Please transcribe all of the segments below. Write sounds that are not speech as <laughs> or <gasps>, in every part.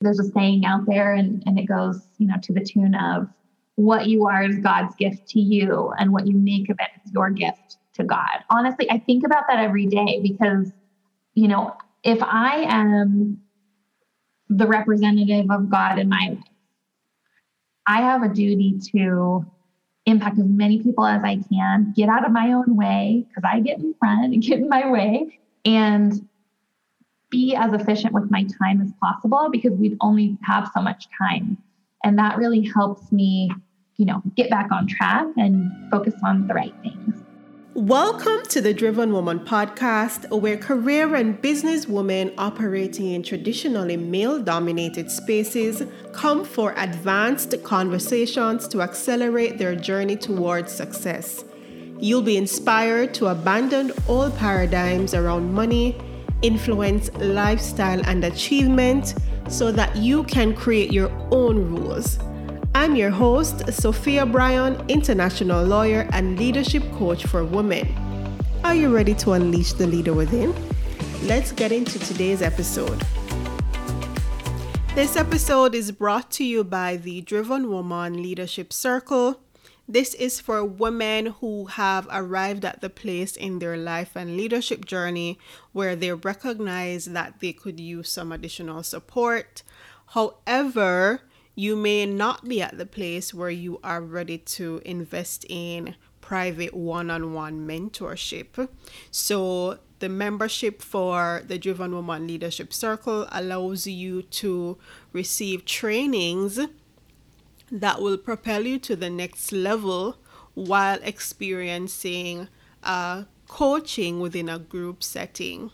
there's a saying out there and, and it goes, you know, to the tune of what you are is God's gift to you and what you make of it is your gift to God. Honestly, I think about that every day because, you know, if I am the representative of God in my life, I have a duty to impact as many people as I can, get out of my own way because I get in front and get in my way, and be as efficient with my time as possible because we only have so much time. And that really helps me, you know, get back on track and focus on the right things. Welcome to the Driven Woman podcast, where career and business women operating in traditionally male dominated spaces come for advanced conversations to accelerate their journey towards success. You'll be inspired to abandon all paradigms around money, influence, lifestyle, and achievement so that you can create your own rules I'm your host, Sophia Bryan, international lawyer and leadership coach for women. Are you ready to unleash the leader within? Let's get into today's episode. This episode is brought to you by the Driven Woman Leadership Circle. This is for women who have arrived at the place in their life and leadership journey where they recognize that they could use some additional support. However, you may not be at the place where you are ready to invest in private one on one mentorship. So, the membership for the Driven Woman Leadership Circle allows you to receive trainings that will propel you to the next level while experiencing uh, coaching within a group setting.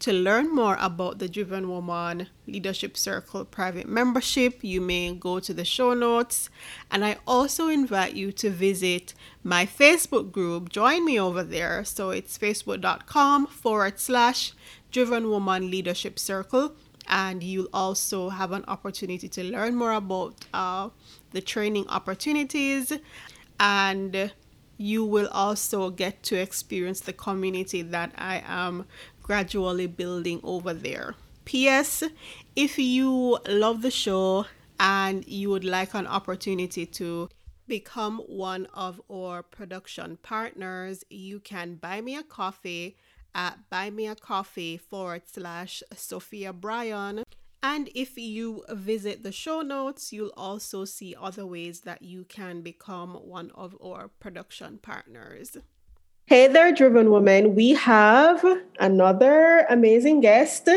To learn more about the Driven Woman Leadership Circle private membership, you may go to the show notes. And I also invite you to visit my Facebook group. Join me over there. So it's facebook.com forward slash Driven Woman Leadership Circle. And you'll also have an opportunity to learn more about uh, the training opportunities. And you will also get to experience the community that I am gradually building over there. P.S. If you love the show and you would like an opportunity to become one of our production partners, you can buy me a coffee at buymeacoffee forward slash Sophia Bryan. And if you visit the show notes, you'll also see other ways that you can become one of our production partners. Hey there, driven woman. We have another amazing guest,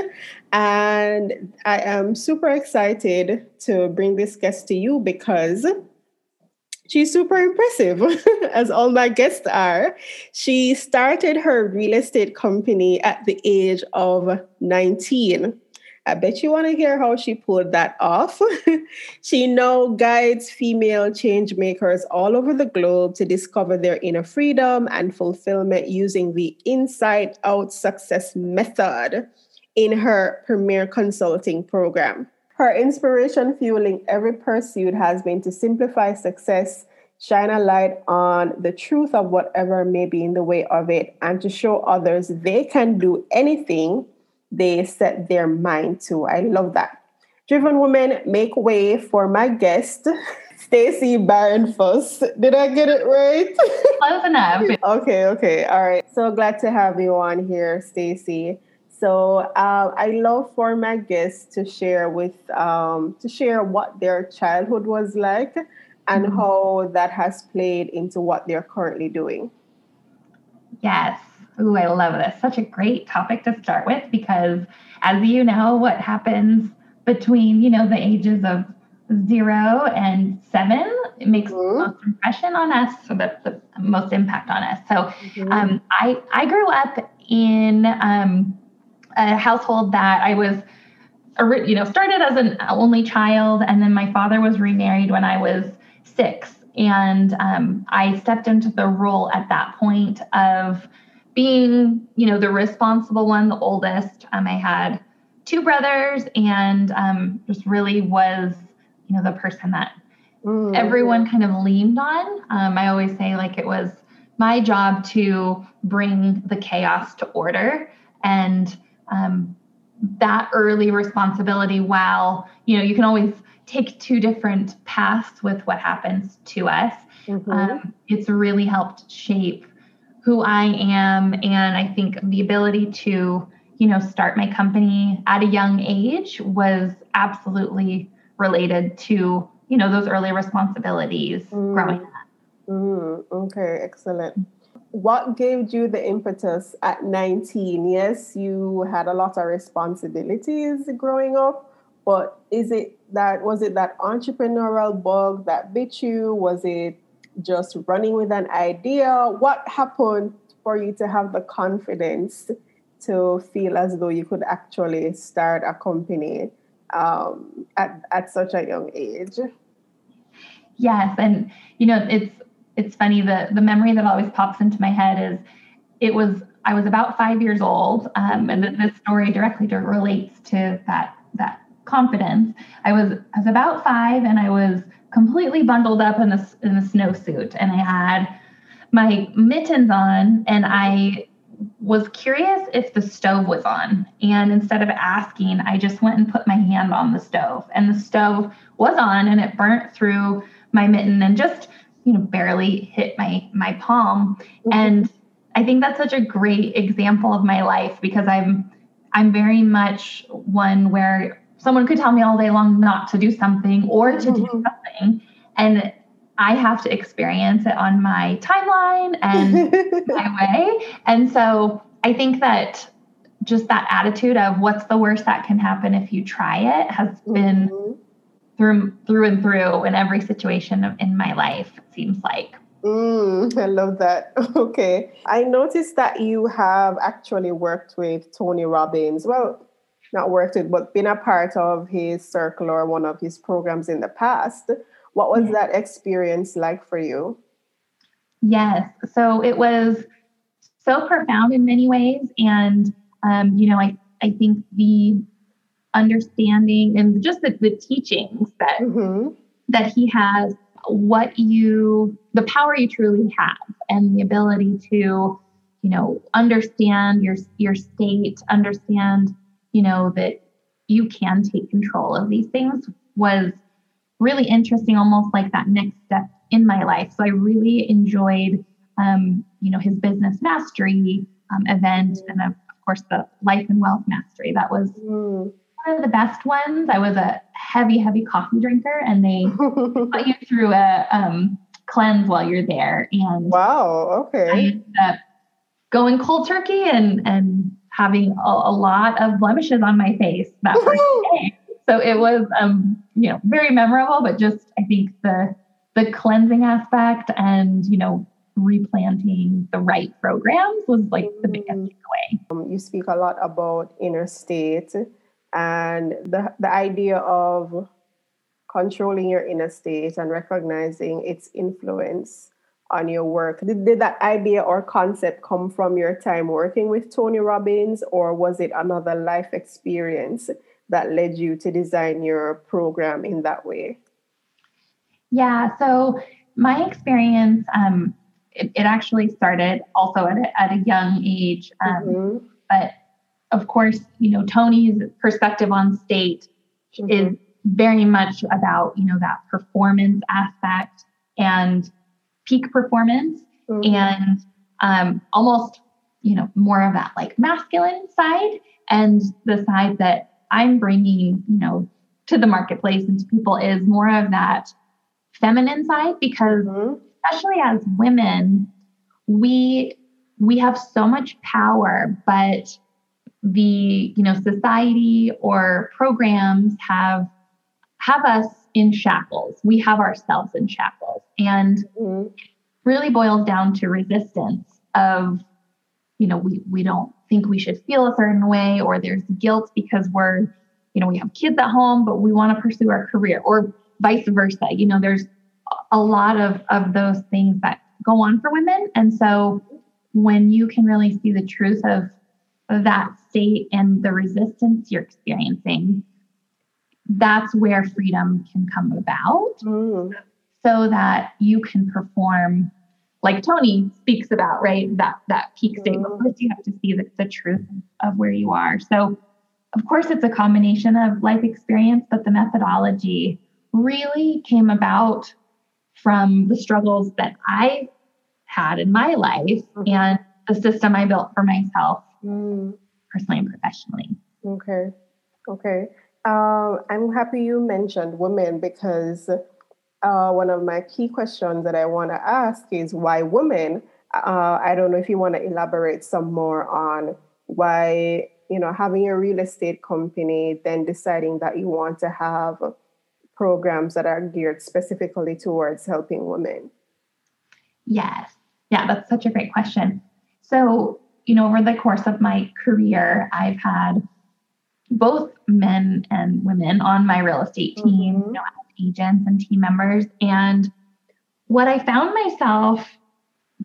and I am super excited to bring this guest to you because she's super impressive, <laughs> as all my guests are. She started her real estate company at the age of 19 I bet you want to hear how she pulled that off. <laughs> she now guides female change makers all over the globe to discover their inner freedom and fulfillment using the inside out success method in her premier consulting program. Her inspiration fueling every pursuit has been to simplify success, shine a light on the truth of whatever may be in the way of it, and to show others they can do anything they set their mind to. I love that. Driven women make way for my guest, <laughs> Stacy Barron Fuss. Did I get it right? Close enough. <laughs> okay, okay. All right. So glad to have you on here, Stacy. So uh, I love for my guests to share with um, to share what their childhood was like and mm-hmm. how that has played into what they're currently doing. Yes. Ooh, I love this. Such a great topic to start with because, as you know, what happens between you know the ages of zero and seven it makes mm-hmm. the most impression on us, so that's the most impact on us. So, mm-hmm. um, I I grew up in um, a household that I was you know started as an only child and then my father was remarried when i was six and um, i stepped into the role at that point of being, you know, the responsible one, the oldest, um, I had two brothers and um, just really was, you know, the person that mm. everyone kind of leaned on. Um, I always say like it was my job to bring the chaos to order and um, that early responsibility while, you know, you can always take two different paths with what happens to us. Mm-hmm. Um, it's really helped shape who I am. And I think the ability to, you know, start my company at a young age was absolutely related to, you know, those early responsibilities mm. growing up. Mm, okay, excellent. What gave you the impetus at 19? Yes, you had a lot of responsibilities growing up, but is it that was it that entrepreneurial bug that bit you? Was it just running with an idea? What happened for you to have the confidence to feel as though you could actually start a company um, at, at such a young age? Yes, and you know it's it's funny the the memory that always pops into my head is it was I was about five years old, um, and this story directly relates to that that confidence. I was I was about five, and I was completely bundled up in a in a snowsuit, and I had my mittens on, and I was curious if the stove was on. And instead of asking, I just went and put my hand on the stove, and the stove was on, and it burnt through my mitten and just you know barely hit my my palm. Mm-hmm. And I think that's such a great example of my life because I'm I'm very much one where someone could tell me all day long not to do something or to do mm-hmm. something. And I have to experience it on my timeline and <laughs> my way. And so I think that just that attitude of what's the worst that can happen if you try it has been mm-hmm. through through and through in every situation in my life, it seems like. Mm, I love that. <laughs> Okay. I noticed that you have actually worked with Tony Robbins. Well, not worked with, but been a part of his circle or one of his programs in the past. What was that experience like for you? Yes. So it was so profound in many ways. And, um, you know, I, I think the understanding and just the, the teachings that, mm-hmm. that he has, what you, the power you truly have and the ability to, you know, understand your, your state, understand you know, that you can take control of these things was really interesting, almost like that next step in my life. So I really enjoyed, um, you know, his business mastery um, event and of course the life and wealth mastery. That was mm. one of the best ones. I was a heavy, heavy coffee drinker, and they <laughs> put you through a um, cleanse while you're there. And wow, okay. I ended up going cold turkey and and having a, a lot of blemishes on my face that first day. So it was, um, you know, very memorable, but just I think the the cleansing aspect and you know replanting the right programs was like the biggest mm. takeaway. Um, you speak a lot about inner state and the the idea of controlling your inner state and recognizing its influence on your work. Did, did that idea or concept come from your time working with Tony Robbins, or was it another life experience that led you to design your program in that way? Yeah, so my experience, um, it, it, actually started also at a, at a young age. Um, mm-hmm. But of course, you know, Tony's perspective on state mm-hmm. is very much about, you know, that performance aspect and peak performance mm-hmm. and um, almost you know more of that like masculine side and the side that i'm bringing you know to the marketplace and to people is more of that feminine side because mm-hmm. especially as women we we have so much power but the you know society or programs have have us in shackles. We have ourselves in shackles. And mm-hmm. really boils down to resistance of, you know, we, we don't think we should feel a certain way, or there's guilt because we're, you know, we have kids at home, but we want to pursue our career, or vice versa. You know, there's a lot of, of those things that go on for women. And so when you can really see the truth of, of that state and the resistance you're experiencing, that's where freedom can come about mm. so that you can perform like Tony speaks about, right? That that peak state. Mm. But first you have to see the, the truth of where you are. So of course, it's a combination of life experience, but the methodology really came about from the struggles that I had in my life mm-hmm. and the system I built for myself mm. personally and professionally. Okay. Okay. Uh, I'm happy you mentioned women because uh, one of my key questions that I want to ask is why women? Uh, I don't know if you want to elaborate some more on why, you know, having a real estate company, then deciding that you want to have programs that are geared specifically towards helping women. Yes. Yeah, that's such a great question. So, you know, over the course of my career, I've had both men and women on my real estate team, mm-hmm. you know, agents and team members. And what I found myself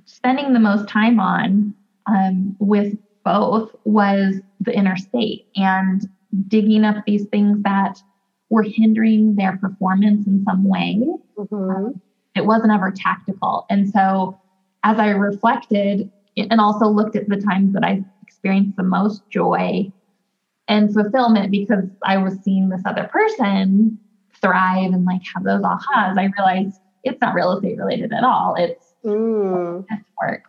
spending the most time on um, with both was the inner state and digging up these things that were hindering their performance in some way. Mm-hmm. Um, it wasn't ever tactical. And so as I reflected and also looked at the times that I experienced the most joy and fulfillment because I was seeing this other person thrive and like have those ahas, I realized it's not real estate related at all. It's mm. work.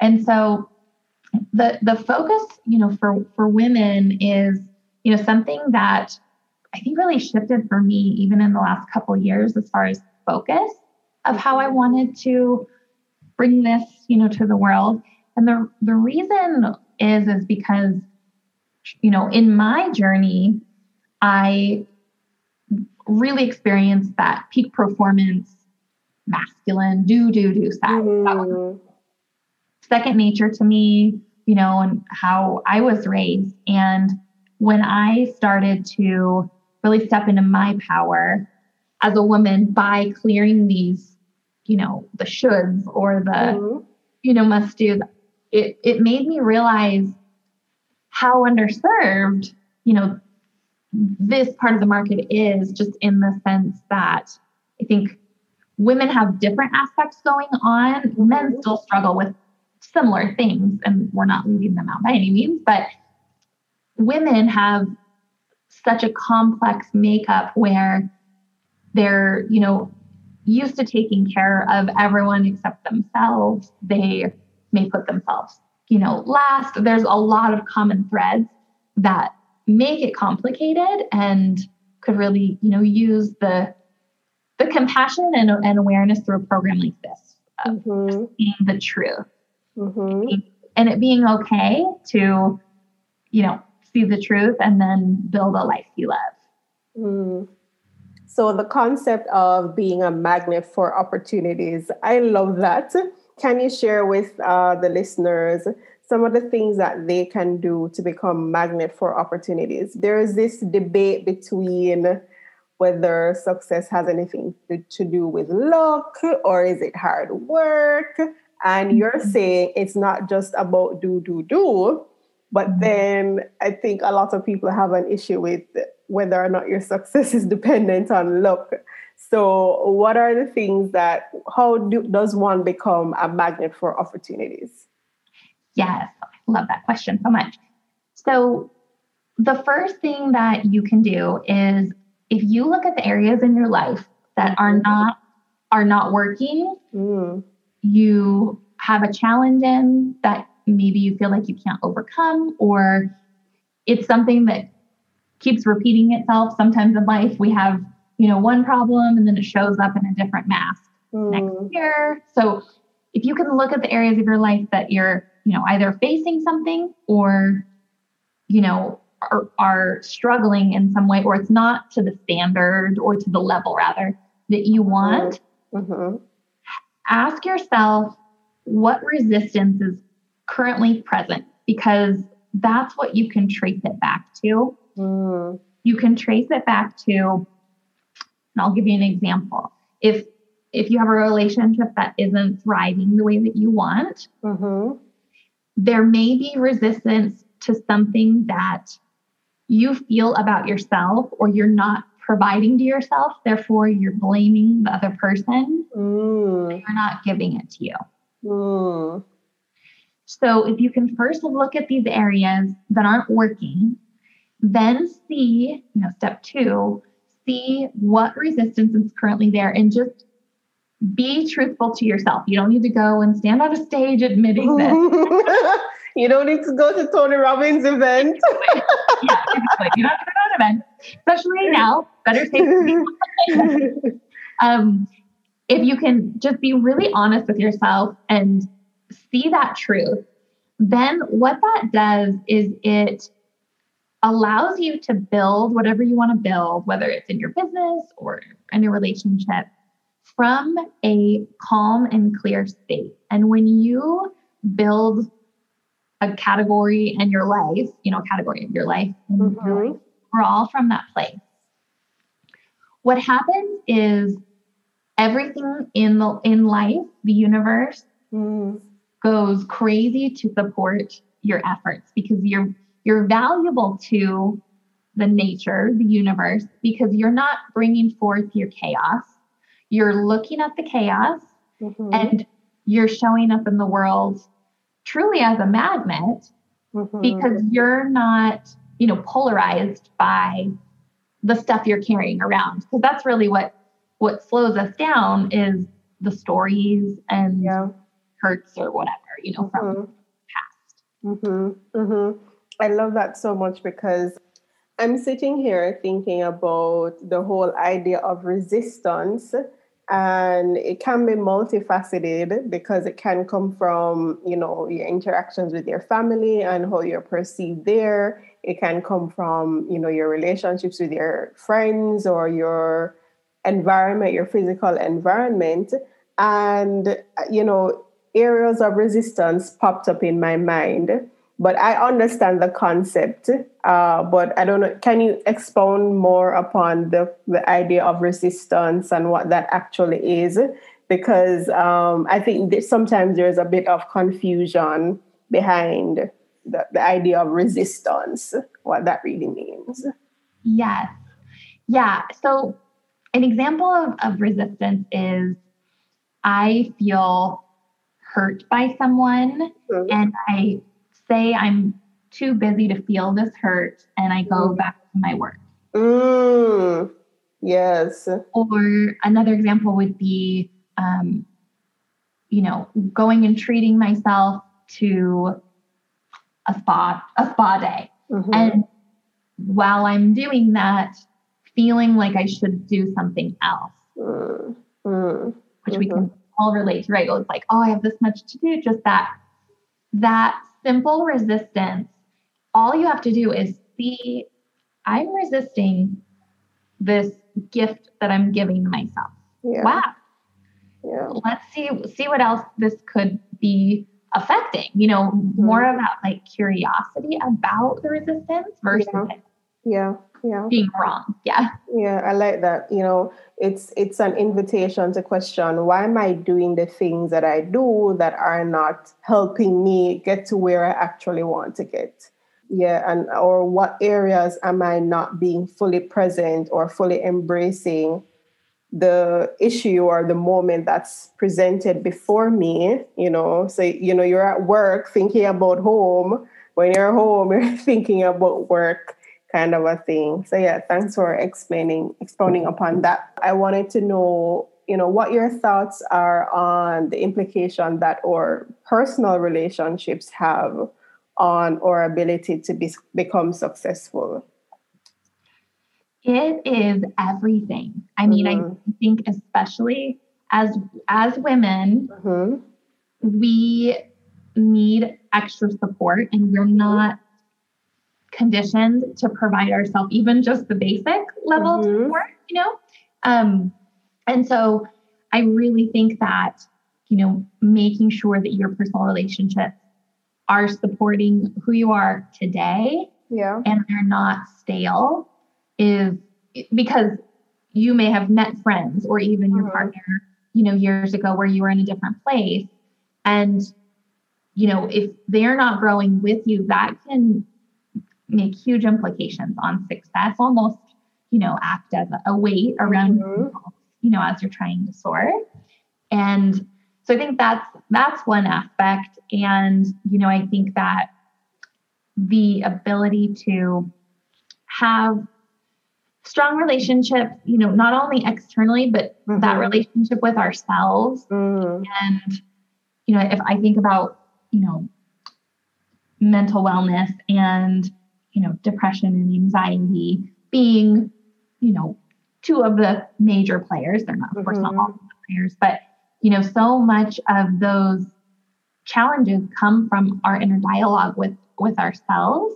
And so the the focus, you know, for for women is, you know, something that I think really shifted for me even in the last couple years as far as focus of how I wanted to bring this, you know, to the world. And the the reason is is because you know, in my journey, I really experienced that peak performance, masculine, do, do, do side. Mm. second nature to me, you know, and how I was raised. And when I started to really step into my power as a woman by clearing these, you know, the shoulds or the, mm. you know, must do, it, it made me realize how underserved, you know, this part of the market is just in the sense that I think women have different aspects going on. Men mm-hmm. still struggle with similar things, and we're not leaving them out by any means, but women have such a complex makeup where they're, you know, used to taking care of everyone except themselves. They may put themselves, you know, last. There's a lot of common threads that make it complicated and could really, you know, use the the compassion and, and awareness through a program like this, mm-hmm. seeing the truth, mm-hmm. and it being okay to, you know, see the truth and then build a life you love. Mm. So the concept of being a magnet for opportunities, I love that. Can you share with uh, the listeners some of the things that they can do to become magnet for opportunities. There is this debate between whether success has anything to, to do with luck or is it hard work. And you're mm-hmm. saying it's not just about do, do, do. But mm-hmm. then I think a lot of people have an issue with whether or not your success is dependent on luck. So, what are the things that, how do, does one become a magnet for opportunities? Yes, I love that question so much. So, the first thing that you can do is if you look at the areas in your life that are mm-hmm. not are not working, mm. you have a challenge in that maybe you feel like you can't overcome or it's something that keeps repeating itself. Sometimes in life we have, you know, one problem and then it shows up in a different mask mm. next year. So if you can look at the areas of your life that you're you know, either facing something or, you know, are, are struggling in some way, or it's not to the standard or to the level rather that you want, mm-hmm. ask yourself what resistance is currently present because that's what you can trace it back to. Mm. You can trace it back to, and I'll give you an example. If if you have a relationship that isn't thriving the way that you want, mm-hmm there may be resistance to something that you feel about yourself or you're not providing to yourself. Therefore, you're blaming the other person. Mm. You're not giving it to you. Mm. So, if you can first look at these areas that aren't working Then see, you know, step two, see what resistance is currently there and just be truthful to yourself. You don't need to go and stand on a stage admitting this. <laughs> you don't need to go to Tony Robbins event. yeah, exactly. You don't have to go to an event, especially now. Better safe <laughs> um, if you can just be really honest with yourself and see that truth, then what that does is it allows you to build whatever you want to build, whether it's in your business or in a relationship, from a calm and clear state. And when you build a category in your life, you know, category of your life, mm-hmm. your life we're all from that place. What happens is everything in the in life, the universe, mm. goes crazy to support your efforts because you're you're valuable to the nature, the universe, because you're not bringing forth your chaos. You're looking at the chaos mm-hmm. and you're showing up in the world truly as a magnet mm-hmm. because you're not, you know, polarized by the stuff you're carrying around. Because that's really what what slows us down is the stories and yeah. hurts or whatever, you know, from mm-hmm. past. I love that so much because I'm sitting here thinking about the whole idea of resistance and it can be multifaceted because it can come from you know your interactions with your family and how you're perceived there. It can come from you know your relationships with your friends or your environment your physical environment. And you know areas of resistance popped up in my mind but I understand the concept. Uh, but I don't know. Can you expound more upon the the idea of resistance and what that actually is? Because um, I think that sometimes there's a bit of confusion behind the, the idea of resistance, what that really means. Yes. Yeah. So, an example of, of resistance is I feel hurt by someone mm-hmm. and I say I'm too busy to feel this hurt and I go mm. back to my work. Mm, yes. Or another example would be, um, you know, going and treating myself to a spa, a spa day. Mm-hmm. And while I'm doing that, feeling like I should do something else, mm, mm, which mm-hmm. we can all relate to, right? It's like, oh, I have this much to do, just that, that simple resistance, all you have to do is see, I'm resisting this gift that I'm giving myself. Yeah. Wow. Yeah. Let's see see what else this could be affecting. You know, mm-hmm. more about like curiosity about the resistance versus yeah. Yeah yeah. Being wrong yeah. Yeah i like that you know it's it's an invitation to question why am i doing the things that i do that are not helping me get to where i actually want to get? Yeah and or what areas am i not being fully present or fully embracing the issue or the moment that's presented before me you know? So you know you're at work thinking about home. When you're home <laughs> you're thinking about work kind of a thing. So yeah, thanks for explaining expounding upon that. I wanted to know, you know, what your thoughts are on the implication that our personal relationships have on our ability to be, become successful. It is everything. I mean, mm-hmm. I think especially as as women, mm-hmm. we need extra support and we're not conditioned to provide ourselves even just the basic level mm-hmm. of support, you know? Um, and so I really think that, you know, making sure that your personal relationships are supporting who you are today yeah. and they're not stale is because you may have met friends or even your mm-hmm. partner, you know, years ago where you were in a different place. And, you know, if they're not growing with you, that can make huge implications on success, almost, you know, act as a weight around, mm-hmm. you know, as you're trying to soar. And so I think that's that's one aspect. And, you know, I think that the ability to have strong relationships, you know, not only externally, but mm-hmm. that relationship with ourselves. Mm. And, you know, if I think about, you know, mental wellness and, you know, depression and anxiety being, you know, two of the major players. They're not, of mm-hmm. course, not all the players, but, you know, so much of those challenges come from our inner dialogue with with ourselves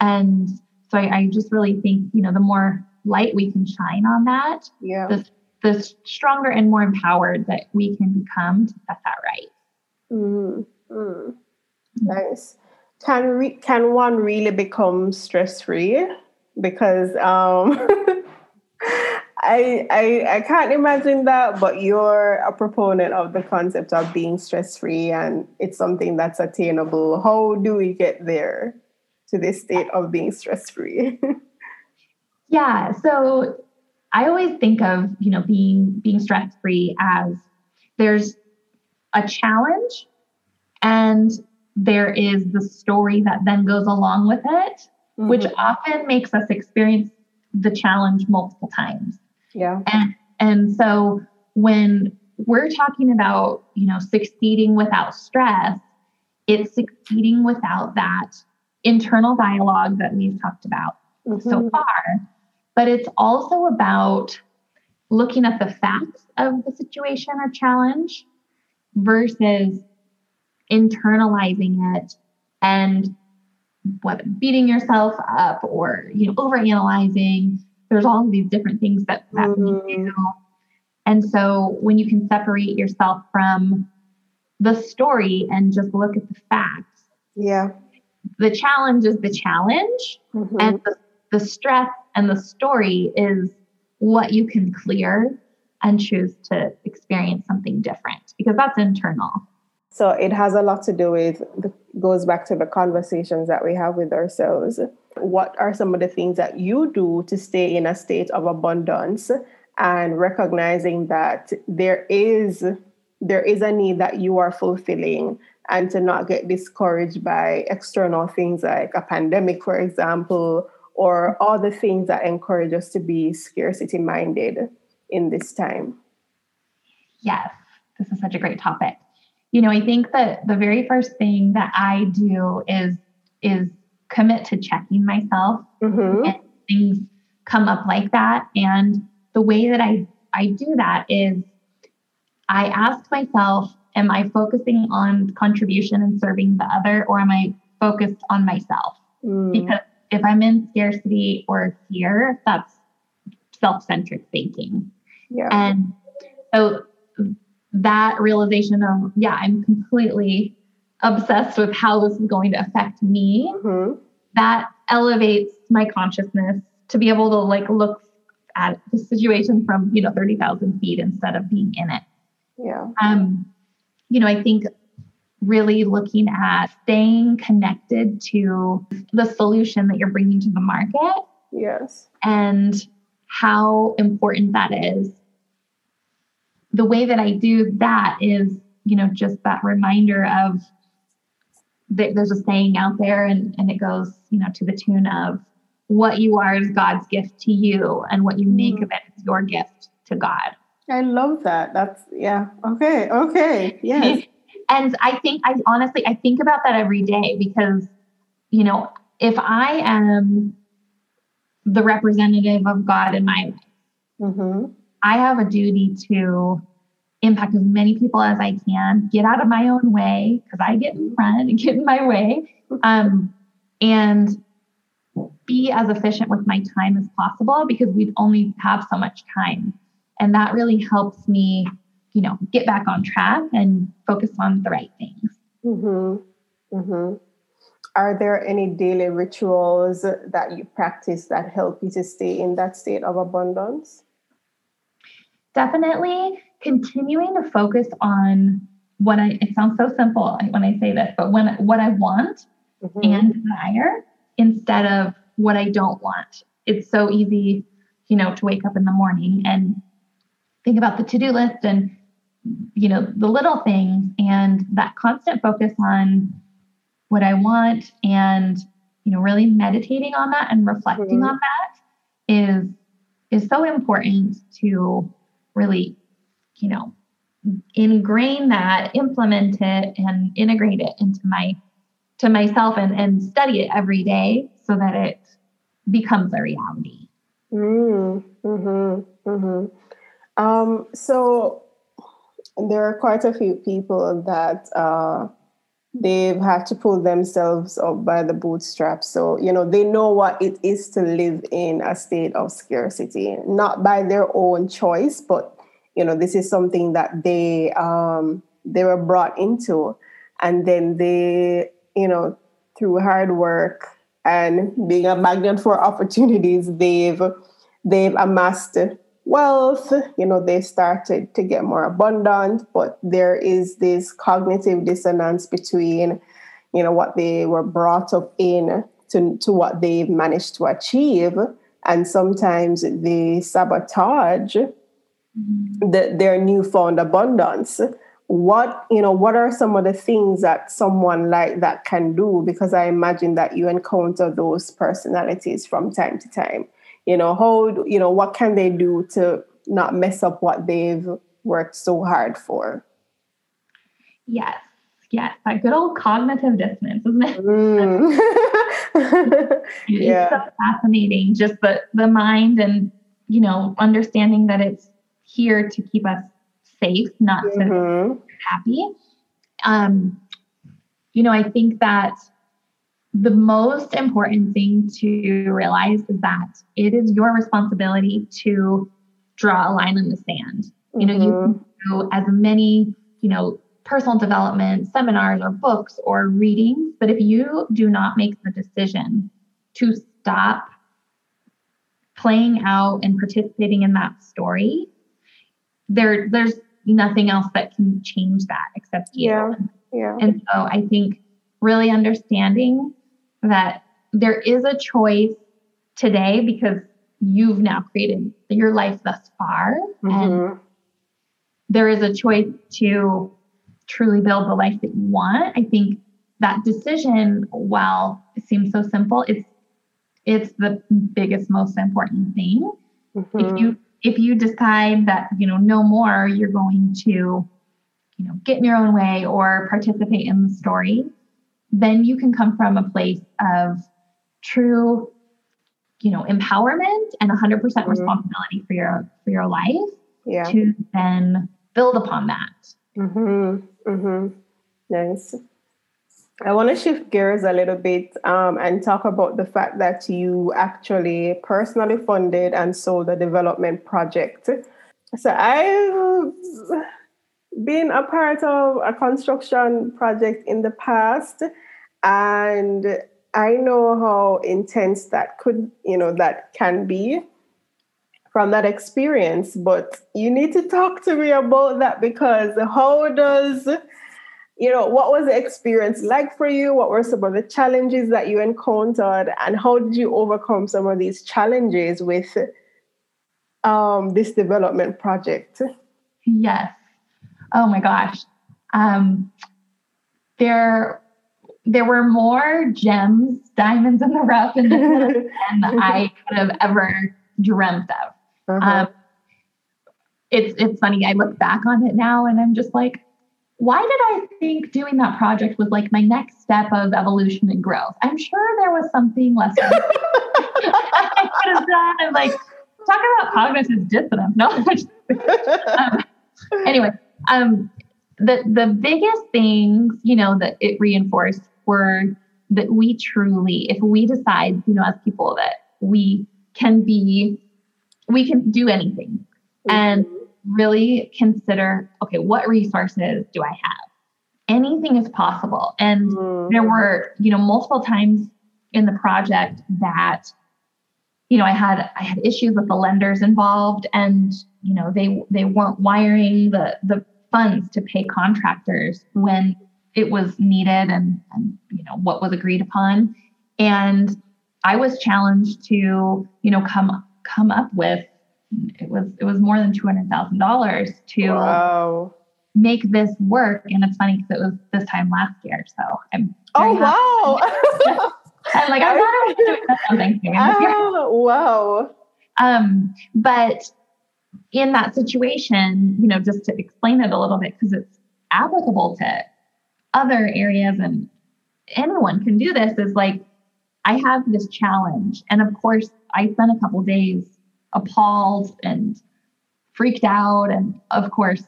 and so I, I, just really think you know the more light we can shine on that yeah the, the stronger and more empowered that we can become to set that right mm-hmm. nice can re- can one really become stress free because um <laughs> I, I I can't imagine that, but you're a proponent of the concept of being stress free, and it's something that's attainable. How do we get there to this state of being stress free? <laughs> yeah, so I always think of you know being being stress free as there's a challenge, and there is the story that then goes along with it, mm-hmm. which often makes us experience the challenge multiple times. Yeah. And and so when we're talking about, you know, succeeding without stress, it's succeeding without that internal dialogue that we've talked about mm-hmm. so far. But it's also about looking at the facts of the situation or challenge versus internalizing it and what beating yourself up or you know overanalyzing there's all of these different things that, that mm-hmm. we do. And so when you can separate yourself from the story and just look at the facts. Yeah. The challenge is the challenge. Mm-hmm. And the, the stress and the story is what you can clear and choose to experience something different because that's internal. So it has a lot to do with, goes back to the conversations that we have with ourselves. What are some of the things that you do to stay in a state of abundance and recognizing that there is there is a need that you are fulfilling and to not get discouraged by external things like a pandemic for example or all the things that encourage us to be scarcity minded in this time? Yes this is such a great topic you know i think that the very first thing that i do is is commit to checking myself mm-hmm. and things come up like that. And the way that I, I do that is I ask myself, am I focusing on contribution and serving the other, or am I focused on myself? Mm. Because if I'm in scarcity or fear, that's self centric thinking. Yeah. And so that realization of, yeah, I'm completely obsessed with how this is going to affect me, mm-hmm. that elevates my consciousness to be able to like look at the situation from you know 30,000 feet instead of being in it. Yeah. Um, you know, I think really looking at staying connected to the solution that you're bringing to the market. Yes. And how important that is. The way that I do that is, you know, just that reminder of that there's a saying out there and, and it goes, you know, to the tune of what you are is God's gift to you and what you make mm. of it is your gift to God. I love that. That's yeah. Okay. Okay. Yes. <laughs> and I think I honestly I think about that every day because you know, if I am the representative of God in my life, mm-hmm. I have a duty to impact as many people as I can, get out of my own way because I get in front and <laughs> get in my way, um, and be as efficient with my time as possible because we only have so much time. And that really helps me, you know, get back on track and focus on the right things. Mm-hmm. Mm-hmm. Are there any daily rituals that you practice that help you to stay in that state of abundance? Definitely continuing to focus on what I, it sounds so simple when I say this, but when what I want mm-hmm. and desire instead of what I don't want. It's so easy, you know, to wake up in the morning and think about the to-do list and you know the little things and that constant focus on what I want and you know, really meditating on that and reflecting mm-hmm. on that is is so important to really, you know, ingrain that, implement it, and integrate it into my to myself and, and study it every day so that it becomes a reality. Mm, mm-hmm, mm-hmm. Um, so there are quite a few people that uh, they've had to pull themselves up by the bootstraps. So, you know, they know what it is to live in a state of scarcity, not by their own choice, but, you know, this is something that they, um, they were brought into. And then they, you know, through hard work and being a magnet for <laughs> opportunities, they've, they've amassed wealth, you know, they started to get more abundant, but there is this cognitive dissonance between, you know, what they were brought up in to, to what they've managed to achieve. And sometimes they sabotage mm-hmm. the, their newfound abundance. What, you know, what are some of the things that someone like that can do? Because I imagine that you encounter those personalities from time to time you know how you know what can they do to not mess up what they've worked so hard for yes yes that good old cognitive dissonance isn't it mm. <laughs> it's yeah. so fascinating just the the mind and you know understanding that it's here to keep us safe not mm-hmm. to happy um you know i think that the most important thing to realize is that it is your responsibility to draw a line in the sand. Mm-hmm. You know, you mm-hmm. can do as many, you know, personal development seminars or books or readings, but if you do not make the decision to stop playing out and participating in that story, there there's nothing else that can change that except you. Yeah. Yeah. And so I think really understanding that there is a choice today because you've now created your life thus far. Mm-hmm. And there is a choice to truly build the life that you want. I think that decision, while it seems so simple, it's it's the biggest, most important thing. Mm-hmm. If you if you decide that, you know, no more, you're going to, you know, get in your own way or participate in the story, then you can come from a place of true you know empowerment and 100% mm hmm responsibility for your for your life yeah. to then build upon that mm-hmm. Mm-hmm. nice i want to shift gears a little bit um, and talk about the fact that you actually personally funded and sold a development project so i've been a part of a construction project in the past and I know how intense that could, you know, that can be from that experience. But you need to talk to me about that because how does, you know, what was the experience like for you? What were some of the challenges that you encountered? And how did you overcome some of these challenges with um, this development project? Yes. Oh my gosh. Um, there there were more gems, diamonds in the rough in this <laughs> than I could have ever dreamt of. Uh-huh. Um, it's it's funny. I look back on it now, and I'm just like, why did I think doing that project was like my next step of evolution and growth? I'm sure there was something less <laughs> <laughs> I could have done. I'm like, talk about cognitive dissonance. No. um, anyway, um, the the biggest things, you know, that it reinforced were that we truly, if we decide, you know, as people that we can be, we can do anything mm-hmm. and really consider, okay, what resources do I have? Anything is possible. And mm-hmm. there were, you know, multiple times in the project that you know i had i had issues with the lenders involved and you know they they weren't wiring the the funds to pay contractors when it was needed and, and you know what was agreed upon and i was challenged to you know come come up with it was it was more than $200000 to wow. make this work and it's funny because it was this time last year so i'm oh wow <laughs> I'm like, I thought I was doing something. Oh, wow. Um, but in that situation, you know, just to explain it a little bit, because it's applicable to other areas and anyone can do this, is like, I have this challenge. And of course, I spent a couple days appalled and freaked out and of course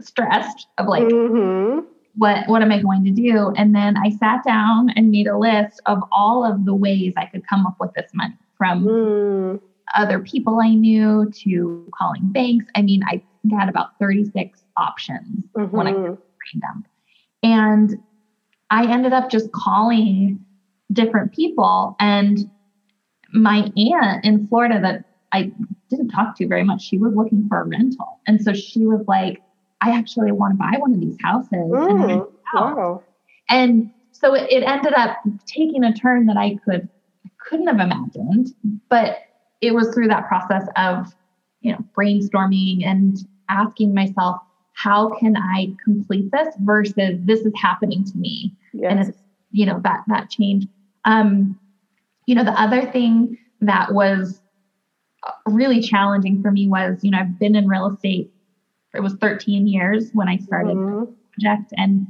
stressed of like mm-hmm. what what am I going to do? And then I sat down and made a list of all of the ways I could come up with this money from mm. Other people I knew to calling banks. I mean, I had about 36 options mm-hmm. when I brain dump. And I ended up just calling different people and my aunt in Florida that I didn't talk to very much, she was looking for a rental. And so she was like, I actually want to buy one of these houses. Mm, and, wow. and so it, it ended up taking a turn that I could couldn't have imagined, but it was through that process of, you know, brainstorming and asking myself, how can I complete this versus this is happening to me? Yes. And it's, you know, that that change. Um, you know, the other thing that was really challenging for me was, you know, I've been in real estate it was 13 years when I started mm-hmm. the project and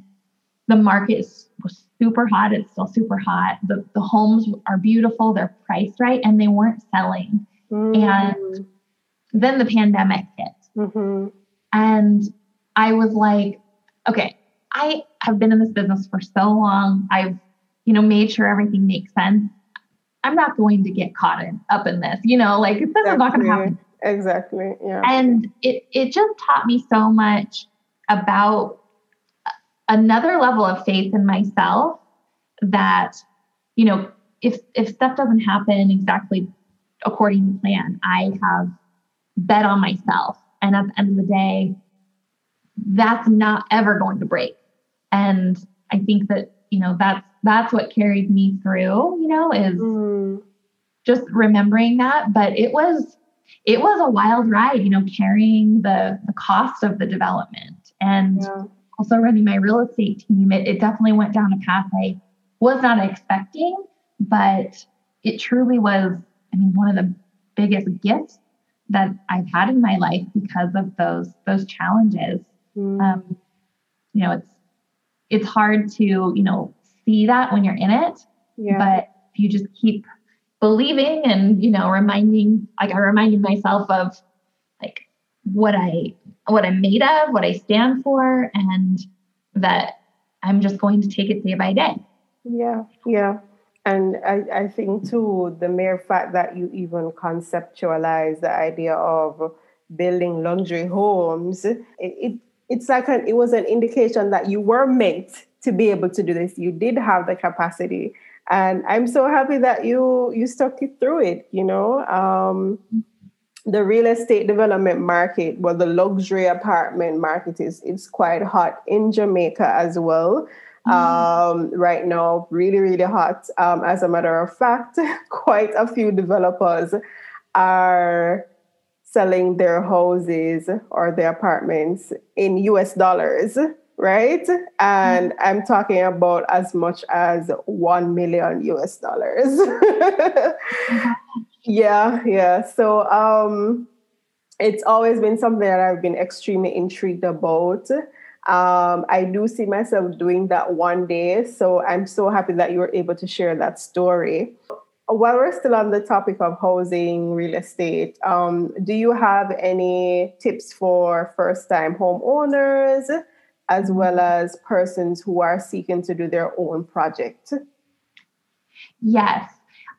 the market was super hot. It's still super hot. The, the homes are beautiful. They're priced right and they weren't selling. Mm-hmm. And then the pandemic hit. Mm-hmm. And I was like, okay, I have been in this business for so long. I've, you know, made sure everything makes sense. I'm not going to get caught in, up in this, you know, like this exactly. is not going to happen. Exactly. Yeah. And it it just taught me so much about another level of faith in myself that, you know, if if stuff doesn't happen exactly according to plan, I have bet on myself. And at the end of the day, that's not ever going to break. And I think that, you know, that's that's what carried me through, you know, is mm. just remembering that. But it was it was a wild ride, you know, carrying the the cost of the development and yeah. Also running my real estate team. It, it definitely went down a path I was not expecting, but it truly was, I mean, one of the biggest gifts that I've had in my life because of those those challenges. Mm. Um, you know, it's it's hard to you know see that when you're in it. Yeah. But if you just keep believing and, you know, reminding, like I reminded myself of like what I, what I'm made of, what I stand for, and that I'm just going to take it day by day. Yeah. Yeah. And I, I think too, the mere fact that you even conceptualize the idea of building luxury homes, it, it it's like an, it was an indication that you were meant to be able to do this. You did have the capacity, and I'm so happy that you you stuck it through it. You know, um, the real estate development market, well, the luxury apartment market is it's quite hot in Jamaica as well. Mm-hmm. Um, right now, really, really hot. Um, as a matter of fact, <laughs> quite a few developers are selling their houses or their apartments in US dollars right? And mm-hmm. I'm talking about as much as 1 million US dollars. <laughs> mm-hmm. Yeah, yeah. So um, it's always been something that I've been extremely intrigued about. Um, I do see myself doing that one day. So I'm so happy that you were able to share that story. While we're still on the topic of housing, real estate, um, do you have any tips for first time homeowners? as well as persons who are seeking to do their own project? Yes.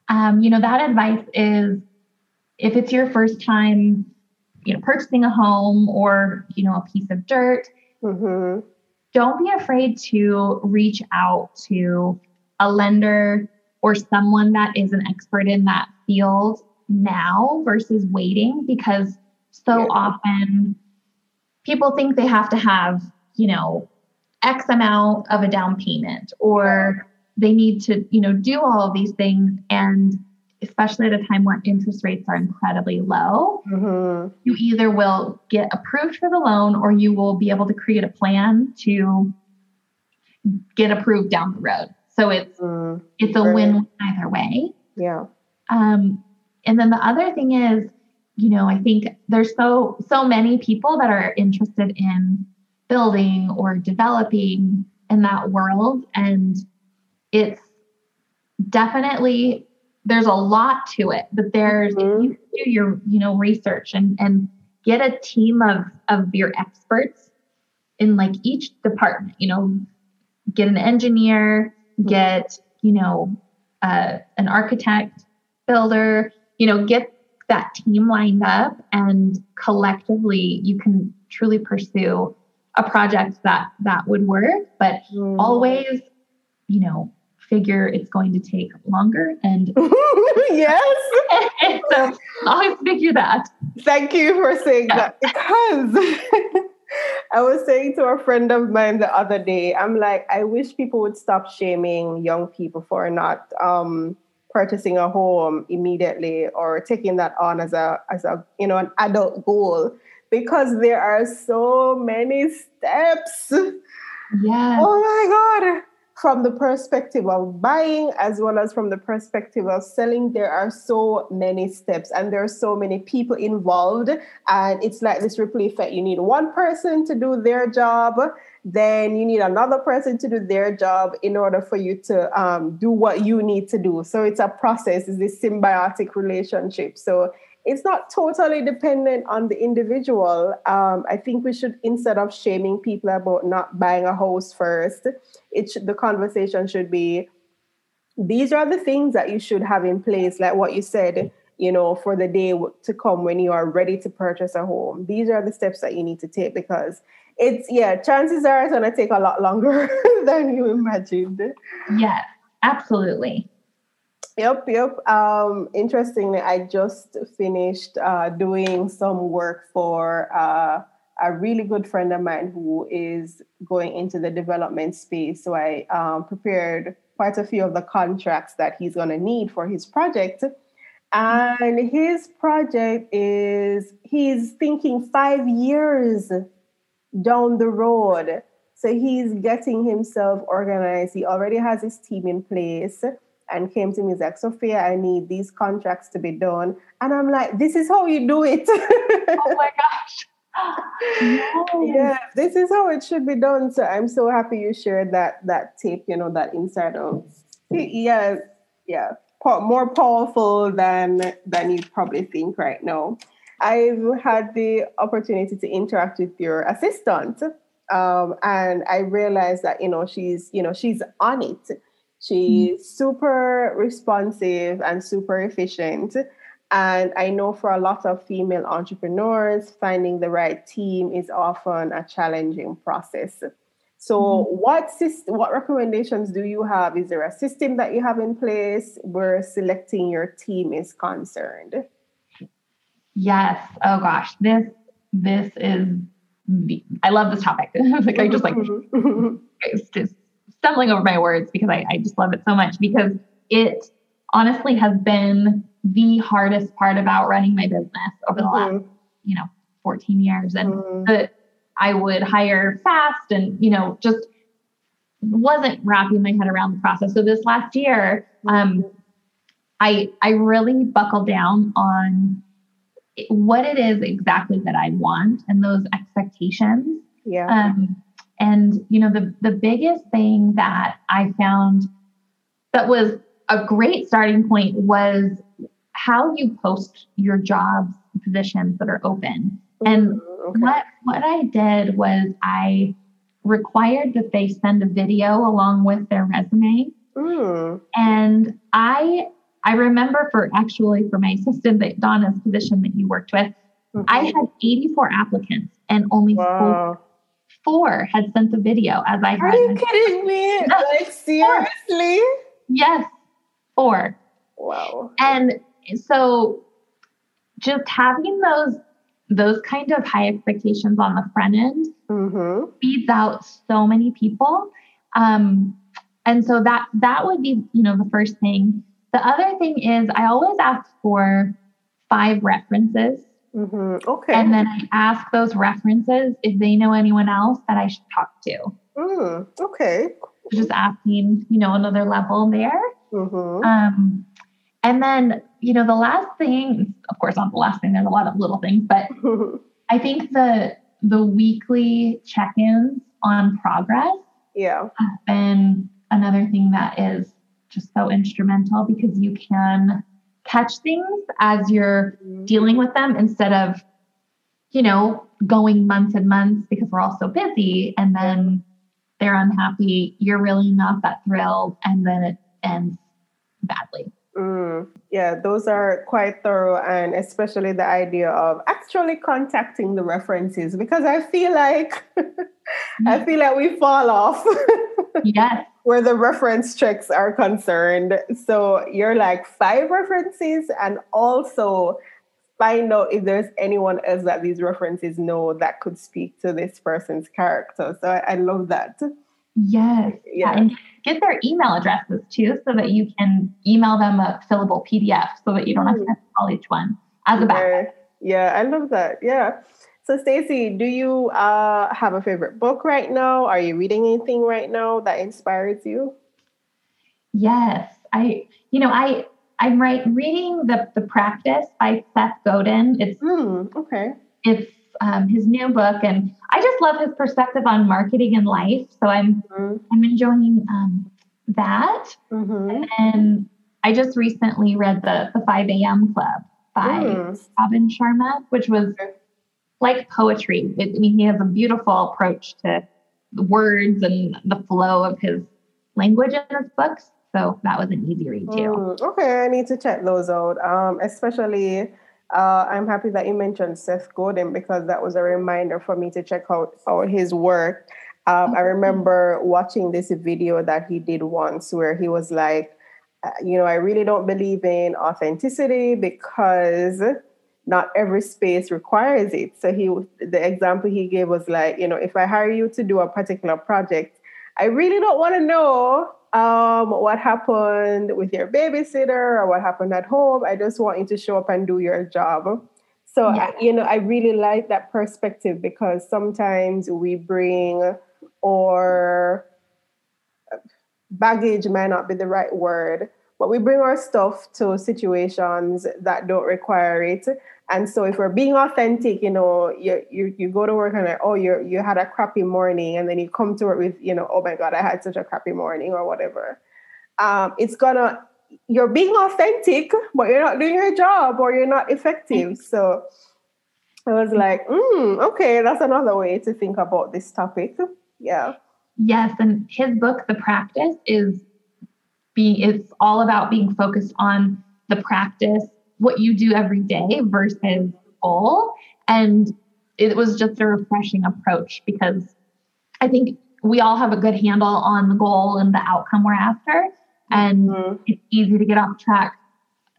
Um, you know, that advice is if it's your first time, you know, purchasing a home or, you know, a piece of dirt, mm-hmm. don't be afraid to reach out to a lender or someone that is an expert in that field now versus waiting because so yeah. often people think they have to have you know, X amount of a down payment or they need to, you know, do all of these things. And especially at a time where interest rates are incredibly low, mm-hmm. you either will get approved for the loan or you will be able to create a plan to get approved down the road. So it's mm, it's a win either way. Yeah. Um, and then the other thing is, you know, I think there's so so many people that are interested in building or developing in that world, and it's definitely there's a lot to it. But there's mm-hmm. you do your you know research and and get a team of of your experts in like each department. You know, get an engineer, mm-hmm. get you know uh, an architect, builder. You know, get that team lined up, and collectively you can truly pursue a project that that would work. But mm. always, you know, figure it's going to take longer and <laughs> yes and <laughs> so always figure that thank you for saying yeah. that because <laughs> I was saying to a friend of mine the other day, I'm like, I wish people would stop shaming young people for not um, purchasing a home immediately or taking that on as a as a you know an adult goal because there are so many steps. Yeah. Oh my god from the perspective of buying as well as from the perspective of selling, there are so many steps and there are so many people involved. And it's like this ripple effect. You need one person to do their job, then you need another person to do their job in order for you to um, do what you need to do. So it's a process, it's this symbiotic relationship. So it's not totally dependent on the individual. Um, I think we should, instead of shaming people about not buying a house first, it should, the conversation should be these are the things that you should have in place, like what you said, you know, for the day to come when you are ready to purchase a home. These are the steps that you need to take because it's, yeah, chances are it's going to take a lot longer <laughs> than you imagined. Yes, absolutely. Yep, yep. Um, interestingly, I just finished uh, doing some work for uh, a really good friend of mine who is going into the development space. So I um, prepared quite a few of the contracts that he's going to need for his project. And his project is, he's thinking five years down the road. So he's getting himself organized. He already has his team in place and came to me, he's like, Sophia, I need these contracts to be done. And I'm like, this is how you do it. <laughs> oh my gosh. <gasps> Yeah, this is how it should be done. So I'm so happy you shared that that tape, you know, that inside of yeah, yeah, more powerful than than you probably think right now. I've had the opportunity to interact with your assistant, um, and I realized that you know she's you know she's on it She's mm-hmm. super responsive and super efficient. And I know for a lot of female entrepreneurs, finding the right team is often a challenging process. So, mm-hmm. what system, what recommendations do you have? Is there a system that you have in place where selecting your team is concerned? Yes. Oh gosh, this this is. I love this topic. <laughs> like I just like <laughs> it's just stumbling over my words because I, I just love it so much because it honestly has been the hardest part about running my business over the mm-hmm. last, you know, 14 years. And mm-hmm. the, I would hire fast and, you know, just wasn't wrapping my head around the process. So this last year, um, I I really buckled down on what it is exactly that I want and those expectations. Yeah. Um, and, you know, the, the biggest thing that I found that was a great starting point was how you post your jobs positions that are open. And mm-hmm. okay. what what I did was I required that they send a video along with their resume. Mm. And I I remember for actually for my assistant that Donna's position that you worked with, mm-hmm. I had 84 applicants and only wow four had sent the video as I had. Are you kidding me? <laughs> like seriously? Yes, four. Wow. And so just having those those kind of high expectations on the front end mm-hmm. feeds out so many people. Um, and so that that would be, you know, the first thing. The other thing is I always ask for five references Mm-hmm. Okay. And then I ask those references if they know anyone else that I should talk to. Mm, okay. just asking, you know, another level there. Mm-hmm. Um, and then, you know, the last thing, of course, not the last thing, there's a lot of little things, but <laughs> I think the the weekly check-ins on progress yeah. have been another thing that is just so instrumental because you can catch things as you're Mm-hmm. dealing with them instead of, you know, going months and months because we're all so busy and then they're unhappy. You're really not that thrilled and then it ends badly. Mm, yeah, those are quite thorough, and especially the idea of actually contacting the references because I feel like <laughs> I feel like we fall off <laughs> Yes. where the reference checks are concerned. So you're like five references, and also find out if there's anyone else that these references know that could speak to this person's character. So I, I love that. Yes. Yeah. And get their email addresses too so that you can email them a fillable PDF so that you don't have to mm-hmm. call each one as a backup. Yeah, yeah, I love that. Yeah. So Stacey, do you uh, have a favorite book right now? Are you reading anything right now that inspires you? Yes. I you know, I I'm right reading the the practice by Seth Godin. It's Hmm. Okay. it's um, his new book and I just love his perspective on marketing and life. So I'm Mm-hmm. I'm enjoying um, that. Mm-hmm. And I just recently read the the 5 a.m. Club by Mm. Robin Sharma, which was Okay. Like poetry. It, I mean, he has a beautiful approach to the words and the flow of his language in his books. So that was an easy read too. Mm, okay, I need to check those out. Um, especially, uh, I'm happy that you mentioned Seth Godin because that was a reminder for me to check out, out his work. Um, I remember watching this video that he did once where he was like, uh, you know, I really don't believe in authenticity because not every space requires it. So he, the example he gave was like, you know, if I hire you to do a particular project, I really don't want to know um, what happened with your babysitter or what happened at home. I just want you to show up and do your job. So, Yeah. I, you know, I really like that perspective because sometimes we bring or baggage might not be the right word, but we bring our stuff to situations that don't require it. And so if we're being authentic, you know, you you, you go to work and like, oh, you you had a crappy morning, and then you come to work with, you know, oh my God, I had such a crappy morning or whatever. Um, it's gonna you're being authentic, but you're not doing your job or you're not effective. So I was like, mm, okay, that's another way to think about this topic. Yeah. Yes, and his book, The Practice, is being it's all about being focused on the practice, what you do every day versus goal. And it was just a refreshing approach because I think we all have a good handle on the goal and the outcome we're after. And Mhm. it's easy to get off track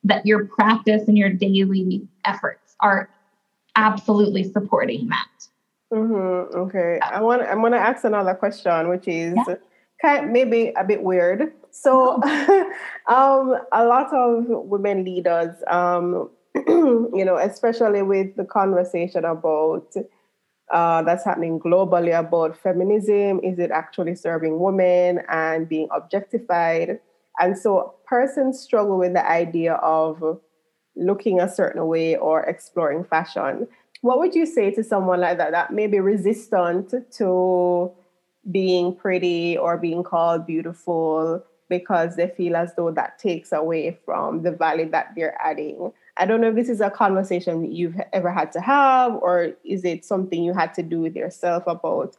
that your practice and your daily efforts are absolutely supporting that. Mm-hmm. Okay. I want. I'm going to ask another question, which is Yeah. kind maybe a bit weird. So, <laughs> um, a lot of women leaders, um, <clears throat> you know, especially with the conversation about uh, that's happening globally about feminism, is it actually serving women and being objectified? And so, persons struggle with the idea of looking a certain way or exploring fashion what would you say to someone like that that may be resistant to being pretty or being called beautiful because they feel as though that takes away from the value that they're adding i don't know if this is a conversation you've ever had to have or is it something you had to do with yourself about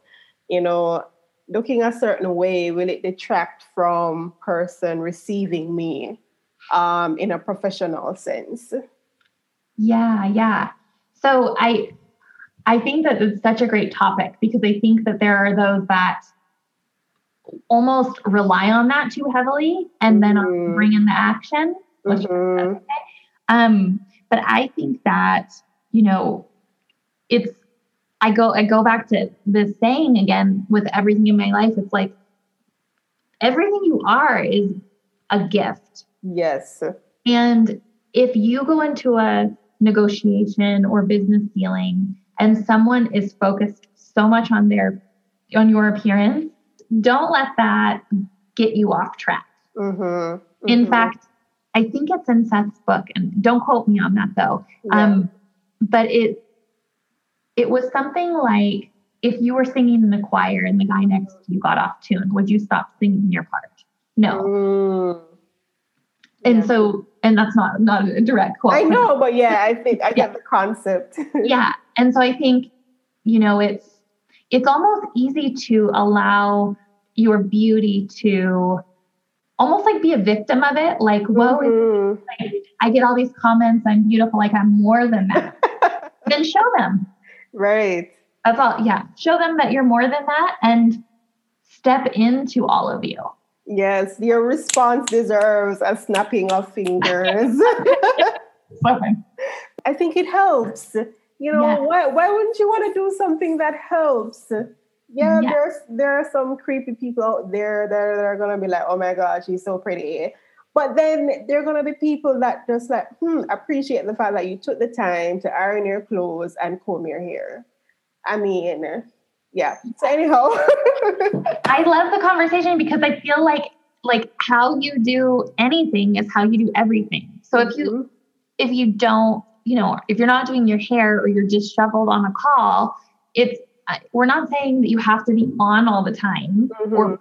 you know looking a certain way will it detract from person receiving me um, in a professional sense Yeah, yeah. So I I think that it's such a great topic because I think that there are those that almost rely on that too heavily and then Mhm. bring in the action. which- Mhm. Um, but I think that, you know, it's I go I go back to this saying again with everything in my life. It's like everything you are is a gift. Yes. And if you go into a negotiation or business dealing and someone is focused so much on their on your appearance don't let that get you off track. Mm-hmm. Mm-hmm. In fact, I think it's in Seth's book, and don't quote me on that though. Yeah. Um, but it it was something like if you were singing in the choir and the guy next to you got off tune, would you stop singing your part? No. Mm. And yeah. so, and that's not not a direct quote. I know, but yeah, I think I yeah. get the concept. <laughs> yeah, and so I think you know it's it's almost easy to allow your beauty to almost like be a victim of it. Like, whoa, mm-hmm. like, I get all these comments, I'm beautiful, like I'm more than that. <laughs> then show them. Right. That's all. Yeah. Show them that you're more than that and step into all of you. Yes, your response deserves a snapping of <laughs> fingers. <laughs> I think it helps. You know, why why wouldn't you want to do something that helps? Yeah, there's there are some creepy people out there that are, that are gonna be like, oh my god, she's so pretty. But then there are gonna be people that just like, hmm, appreciate the fact that you took the time to iron your clothes and comb your hair. I mean, yeah. So anyhow, <laughs> I love the conversation because I feel like like how you do anything is how you do everything. So if you mm-hmm. if you don't, you know, if you're not doing your hair or you're disheveled on a call, it's we're not saying that you have to be on all the time mm-hmm. or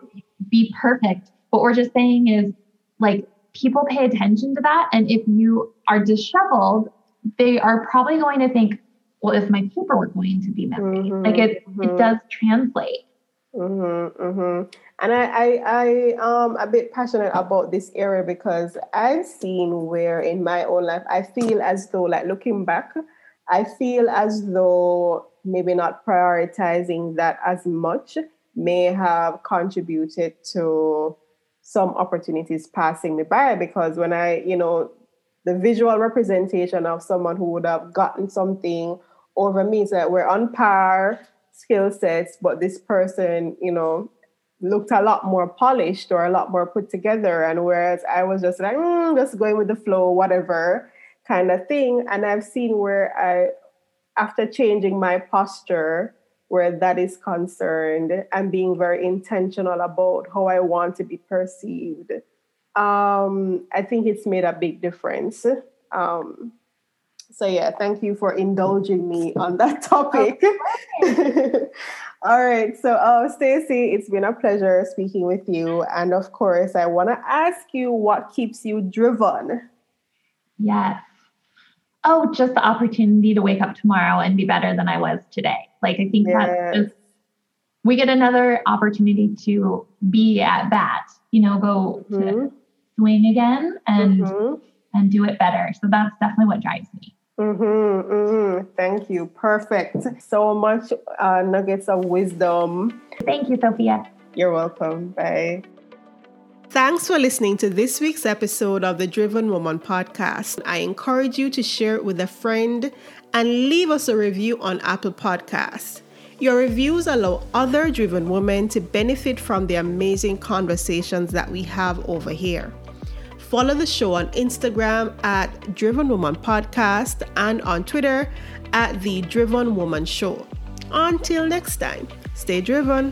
be perfect. What we're just saying is like people pay attention to that. And if you are disheveled, they are probably going to think, well, is my paperwork going to be messy? Mm-hmm. Like it, mm-hmm. it does translate. Mm-hmm, mm-hmm. And I, I, I um a bit passionate about this area because I've seen where in my own life I feel as though, like looking back, I feel as though maybe not prioritizing that as much may have contributed to some opportunities passing me by because when I, you know, the visual representation of someone who would have gotten something over me so that we're on par skill sets, but this person, you know, looked a lot more polished or a lot more put together. And whereas I was just like, mm, just going with the flow, whatever kind of thing. And I've seen where I after changing my posture where that is concerned and being very intentional about how I want to be perceived, um, I think it's made a big difference. Um, so yeah, thank you for indulging me on that <laughs> topic. <laughs> All right, so uh, Stacy, it's been a pleasure speaking with you, and of course, I want to ask you what keeps you driven. Yes oh, just the opportunity to wake up tomorrow and be better than I was today. Like I think yes. that's just we get another opportunity to be at bat, you know, go mm-hmm. to swing again and mm-hmm. and do it better. So that's definitely what drives me. Mm-hmm, mm-hmm. Thank you. Perfect. So much uh, nuggets of wisdom. Thank you, Sophia. You're welcome. Bye. Thanks for listening to this week's episode of the Driven Woman podcast. I encourage you to share it with a friend and leave us a review on Apple Podcasts. Your reviews allow other driven women to benefit from the amazing conversations that we have over here. Follow the show on Instagram at Driven Woman Podcast and on Twitter at The Driven Woman Show. Until next time, stay driven.